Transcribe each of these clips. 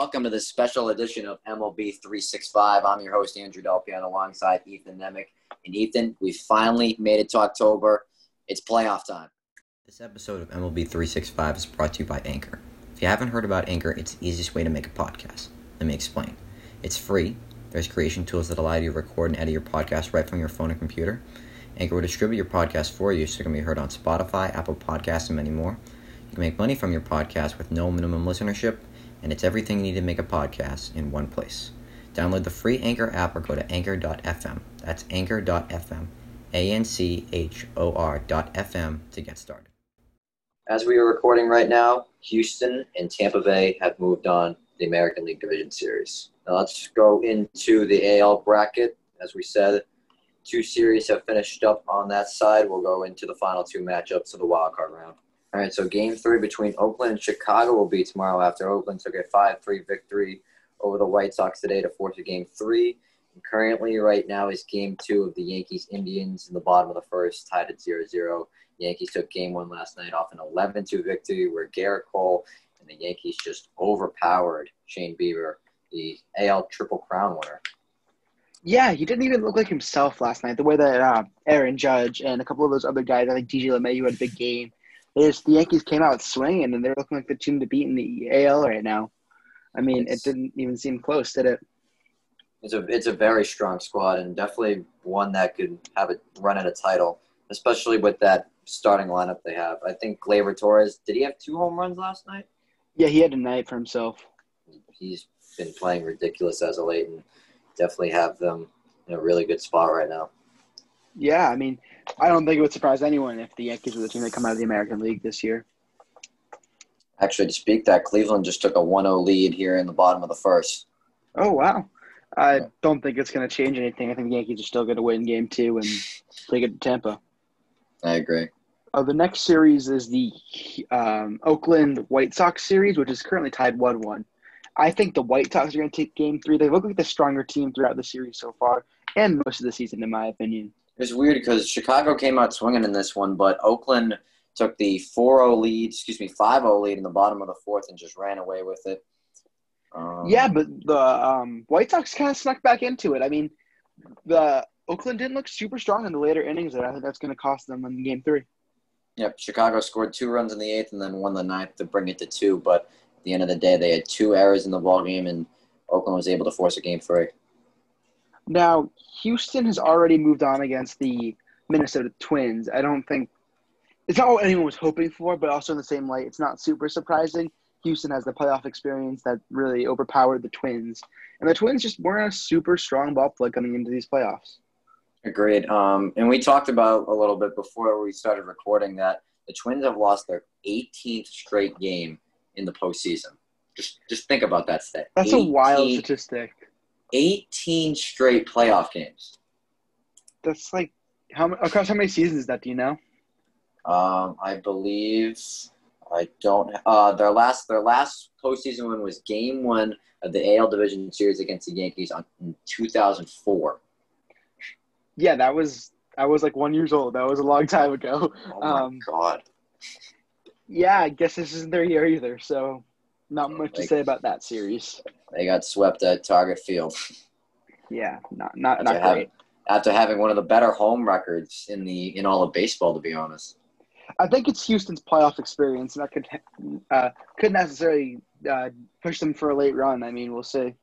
welcome to this special edition of MLB 365. I'm your host, Andrew Delpian, alongside Ethan Nemec. And Ethan, we finally made it to October. It's playoff time. This episode of MLB 365 is brought to you by Anchor. If you haven't heard about Anchor, it's the easiest way to make a podcast. Let me explain. It's free. There's creation tools that allow you to record and edit your podcast right from your phone or computer. Anchor will distribute your podcast for you so it can be heard on Spotify, Apple Podcasts, and many more. You can make money from your podcast with no minimum listenership and it's everything you need to make a podcast in one place. Download the free Anchor app or go to anchor.fm. That's anchor.fm, A N C H O R.fm to get started. As we are recording right now, Houston and Tampa Bay have moved on the American League Division Series. Now let's go into the AL bracket. As we said, two series have finished up on that side. We'll go into the final two matchups of the wild card round. All right, so game three between Oakland and Chicago will be tomorrow after Oakland took a 5 3 victory over the White Sox today to force a game three. And currently, right now, is game two of the Yankees Indians in the bottom of the first, tied at 0 0. Yankees took game one last night off an 11 2 victory where Gerrit Cole and the Yankees just overpowered Shane Bieber, the AL Triple Crown winner. Yeah, he didn't even look like himself last night. The way that uh, Aaron Judge and a couple of those other guys, I think DJ LeMahieu had a big game is the Yankees came out swinging, and they're looking like the team to beat in the AL right now. I mean, it didn't even seem close, did it? It's a it's a very strong squad, and definitely one that could have a run at a title, especially with that starting lineup they have. I think Gleyber Torres did he have two home runs last night? Yeah, he had a night for himself. He's been playing ridiculous as of late, and definitely have them in a really good spot right now. Yeah, I mean, I don't think it would surprise anyone if the Yankees were the team that come out of the American League this year. Actually, to speak that, Cleveland just took a 1-0 lead here in the bottom of the first. Oh wow! I don't think it's going to change anything. I think the Yankees are still going to win Game Two and take it to Tampa. I agree. Uh, the next series is the um, Oakland White Sox series, which is currently tied one-one. I think the White Sox are going to take Game Three. They look like the stronger team throughout the series so far, and most of the season, in my opinion. It's weird because Chicago came out swinging in this one, but Oakland took the 4-0 lead, excuse me, 5-0 lead in the bottom of the fourth and just ran away with it. Um, yeah, but the um, White Sox kind of snuck back into it. I mean, the Oakland didn't look super strong in the later innings, and I think that's going to cost them in Game Three. Yep, Chicago scored two runs in the eighth and then won the ninth to bring it to two. But at the end of the day, they had two errors in the ball game, and Oakland was able to force a game three. Now, Houston has already moved on against the Minnesota Twins. I don't think it's not what anyone was hoping for, but also in the same light, it's not super surprising. Houston has the playoff experience that really overpowered the Twins, and the Twins just weren't a super strong ball play coming into these playoffs. Agreed. Um, and we talked about a little bit before we started recording that the Twins have lost their 18th straight game in the postseason. Just, just think about that stat. That's 18, a wild statistic. 18 straight playoff games. That's like how across how many seasons is that? Do you know? Um, I believe I don't. Uh, their last their last postseason win was Game One of the AL Division Series against the Yankees on in 2004. Yeah, that was I was like one years old. That was a long time ago. Oh my um, god. Yeah, I guess this isn't their year either. So not much like, to say about that series. They got swept at Target Field. Yeah, not not not great. after having one of the better home records in the in all of baseball, to be honest. I think it's Houston's playoff experience, and that could uh, could necessarily uh, push them for a late run. I mean, we'll see.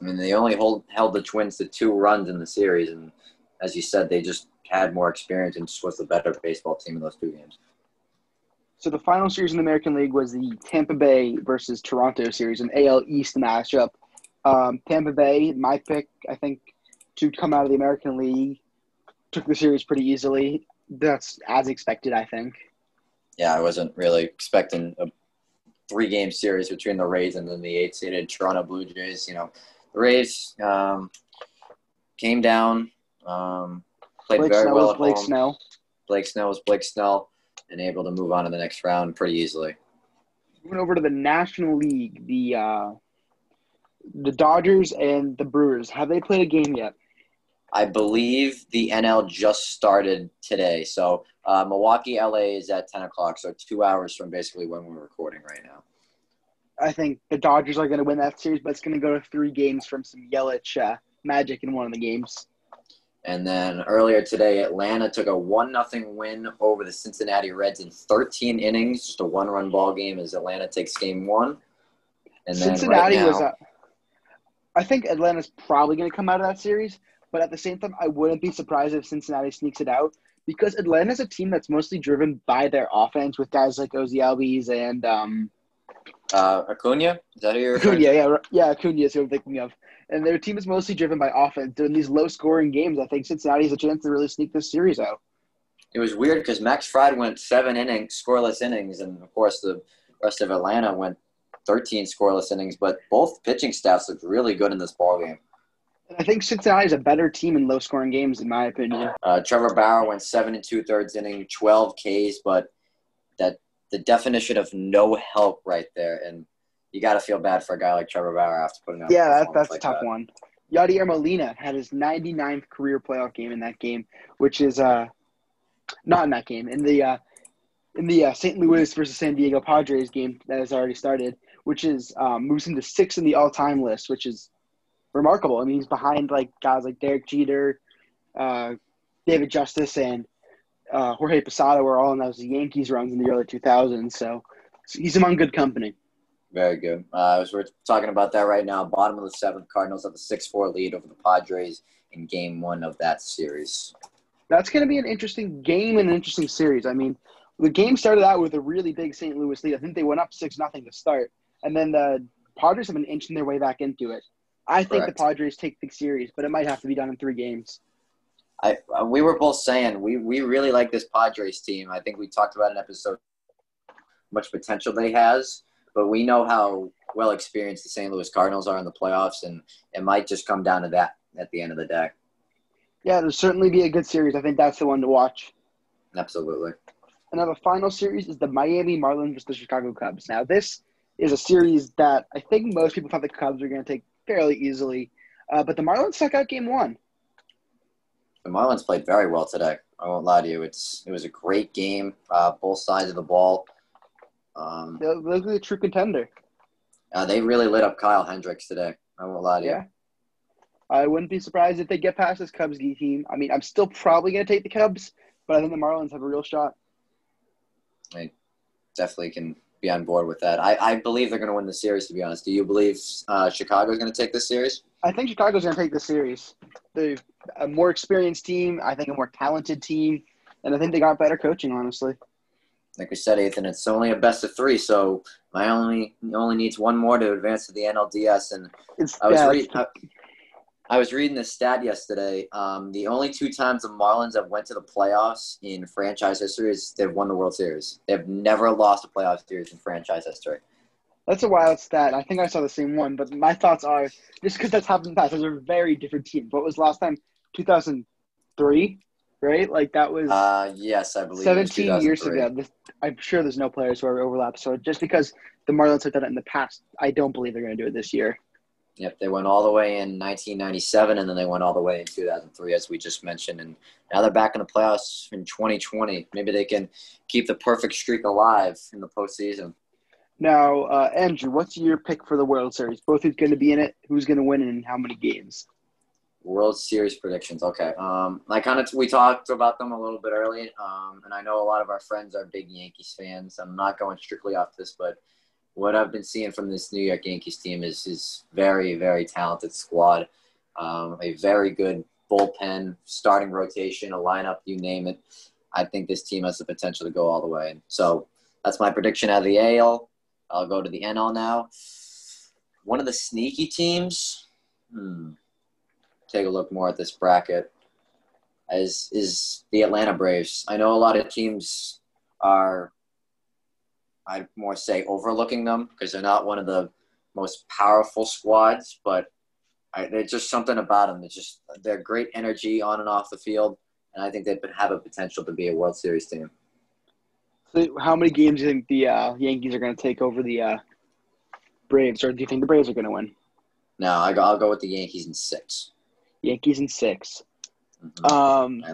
I mean, they only hold, held the Twins to two runs in the series, and as you said, they just had more experience and just was the better baseball team in those two games. So the final series in the American League was the Tampa Bay versus Toronto series, an AL East matchup. Um, Tampa Bay, my pick, I think, to come out of the American League, took the series pretty easily. That's as expected, I think. Yeah, I wasn't really expecting a three-game series between the Rays and then the eight-seeded Toronto Blue Jays. You know, the Rays um, came down, um, played Blake very Snell well at Blake home. Snell. Blake Snell was Blake Snell and able to move on to the next round pretty easily. Moving over to the National League, the uh, the Dodgers and the Brewers have they played a game yet? I believe the NL just started today. So uh, Milwaukee, LA is at ten o'clock. So two hours from basically when we're recording right now. I think the Dodgers are going to win that series, but it's going to go to three games from some Yelich uh, magic in one of the games. And then earlier today, Atlanta took a one nothing win over the Cincinnati Reds in 13 innings, just a one run ball game as Atlanta takes game one. And then Cincinnati right now, was. Uh, I think Atlanta's probably going to come out of that series, but at the same time, I wouldn't be surprised if Cincinnati sneaks it out because Atlanta's a team that's mostly driven by their offense with guys like Ozzie Albies and um, uh, Acuna. Is that who you're Acuna? Yeah, yeah, Acuna is who I'm thinking of. And their team is mostly driven by offense. In these low-scoring games, I think Cincinnati has a chance to really sneak this series out. It was weird because Max Fried went seven innings, scoreless innings, and of course the rest of Atlanta went 13 scoreless innings. But both pitching staffs looked really good in this ball game. I think Cincinnati is a better team in low-scoring games, in my opinion. Uh, Trevor Bauer went seven and two-thirds inning, 12 Ks, but that the definition of no help right there, and you got to feel bad for a guy like Trevor Bauer after putting out. Yeah, that, that's like a tough that. one. Yadier Molina had his 99th career playoff game in that game, which is uh, not in that game in the uh, in the uh, St. Louis versus San Diego Padres game that has already started, which is um, moves him to six in the all-time list, which is remarkable. I mean, he's behind like guys like Derek Jeter, uh, David Justice, and uh, Jorge Posada were all in those Yankees runs in the early 2000s. So he's among good company. Very good. Uh, as we're talking about that right now, bottom of the seventh, Cardinals have a 6 4 lead over the Padres in game one of that series. That's going to be an interesting game and an interesting series. I mean, the game started out with a really big St. Louis lead. I think they went up 6 nothing to start. And then the Padres have been inching their way back into it. I think Correct. the Padres take the series, but it might have to be done in three games. I uh, we were both saying we, we really like this Padres team. I think we talked about an episode much potential they has, but we know how well experienced the St. Louis Cardinals are in the playoffs, and it might just come down to that at the end of the day. Yeah, it'll certainly be a good series. I think that's the one to watch. Absolutely. And now the final series is the Miami Marlins versus the Chicago Cubs. Now this is a series that I think most people thought the Cubs were going to take fairly easily. Uh, but the Marlins stuck out game one. The Marlins played very well today. I won't lie to you. It's it was a great game, uh, both sides of the ball. Um, they look like a true contender. Uh, they really lit up Kyle Hendricks today. I won't lie to yeah. you. I wouldn't be surprised if they get past this Cubs team. I mean, I'm still probably going to take the Cubs, but I think the Marlins have a real shot. I definitely can be on board with that. I, I believe they're going to win the series. To be honest, do you believe uh, Chicago is going to take this series? I think Chicago's going to take the series. They're a more experienced team. I think a more talented team, and I think they got better coaching. Honestly, like we said, Ethan, it's only a best of three, so Miami only needs one more to advance to the NLDS. And it's, I was yeah, reading. I was reading this stat yesterday. Um, the only two times the Marlins have went to the playoffs in franchise history is they've won the World Series. They've never lost a playoff series in franchise history. That's a wild stat. I think I saw the same one, but my thoughts are just because that's happened in the past. Those are very different teams. What was last time? Two thousand three, right? Like that was. Uh, yes, I believe. Seventeen years ago. This, I'm sure there's no players who are overlapped. So just because the Marlins have done it in the past, I don't believe they're going to do it this year. Yep, they went all the way in 1997, and then they went all the way in 2003, as we just mentioned. And now they're back in the playoffs in 2020. Maybe they can keep the perfect streak alive in the postseason. Now, uh, Andrew, what's your pick for the World Series? Both who's going to be in it, who's going to win, and how many games? World Series predictions. Okay. Um, I kind of we talked about them a little bit early, um, and I know a lot of our friends are big Yankees fans. I'm not going strictly off this, but what I've been seeing from this New York Yankees team is is very very talented squad, um, a very good bullpen, starting rotation, a lineup, you name it. I think this team has the potential to go all the way. So that's my prediction out of the AL. I'll go to the NL now. One of the sneaky teams. Hmm. Take a look more at this bracket. As is the Atlanta Braves. I know a lot of teams are I'd more say overlooking them because they're not one of the most powerful squads, but I, there's just something about them. It's just they're great energy on and off the field, and I think they have a potential to be a World Series team. So, how many games do you think the uh, Yankees are going to take over the uh, Braves, or do you think the Braves are going to win? No, I, will go with the Yankees in six. Yankees in 6 mm-hmm. Um,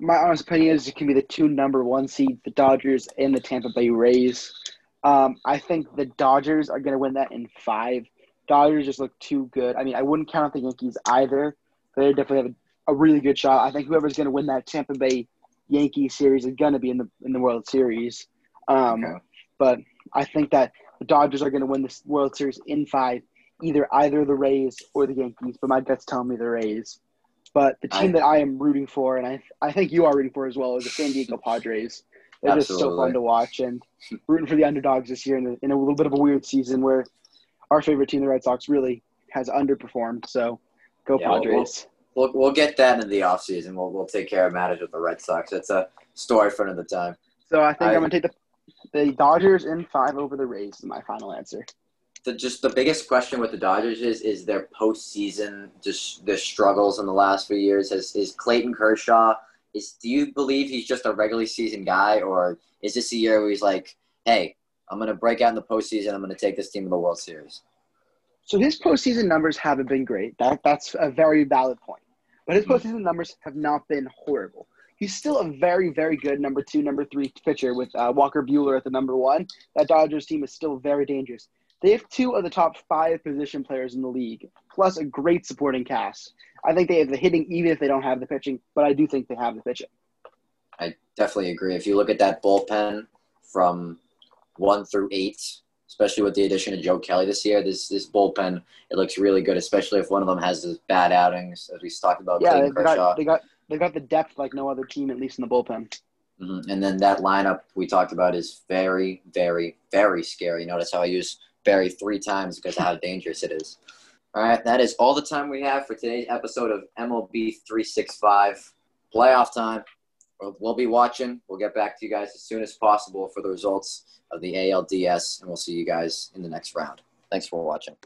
my honest opinion is it can be the two number one seeds, the Dodgers and the Tampa Bay Rays. Um, I think the Dodgers are going to win that in five. Dodgers just look too good. I mean, I wouldn't count out the Yankees either. They definitely have a, a really good shot. I think whoever's going to win that Tampa Bay Yankees series is going to be in the in the World Series. Um, Okay. But I think that the Dodgers are going to win this World Series in five, either either the Rays or the Yankees. But my gut's telling me the Rays. But the team I- that I am rooting for, and I I think you are rooting for as well, is the San Diego Padres. They're just so fun to watch, and rooting for the underdogs this year in, a- in a little bit of a weird season where our favorite team, the Red Sox, really has underperformed. So go Yeah, Padres. We'll, we'll get that in the offseason. We'll, we'll take care of matters with the Red Sox. That's a story for another time. so I think I- am going to take the the Dodgers in five over the Rays. Is my final answer. The, just the biggest question with the Dodgers is is their postseason just their struggles in the last few years. Has is Clayton Kershaw? Is do you believe he's just a regular season guy, or is this a year where he's like, hey, I'm gonna break out in the postseason. I'm gonna take this team to the World Series. So his postseason numbers haven't been great. That that's a very valid point. But his Mhm. postseason numbers have not been horrible. He's still a very, very good number two, number three pitcher with uh, Walker Buehler at the number one. That Dodgers team is still very dangerous. They have two of the top five position players in the league, plus a great supporting cast. I think they have the hitting, even if they don't have the pitching. But I do think they have the pitching. I definitely agree. If you look at that bullpen from one through eight, especially with the addition of Joe Kelly this year, this this bullpen it looks really good. Especially if one of them has those bad outings, as we talked about. Yeah, they got they got they got the depth like no other team, at least in the bullpen. Mhm. And then that lineup we talked about is very, very, very scary. Notice how I use very three times because of how dangerous it is. All right, that is all the time we have for today's episode of MLB 365 playoff time. We'll, we'll be watching. We'll get back to you guys as soon as possible for the results of the ALDS, and we'll see you guys in the next round. Thanks for watching.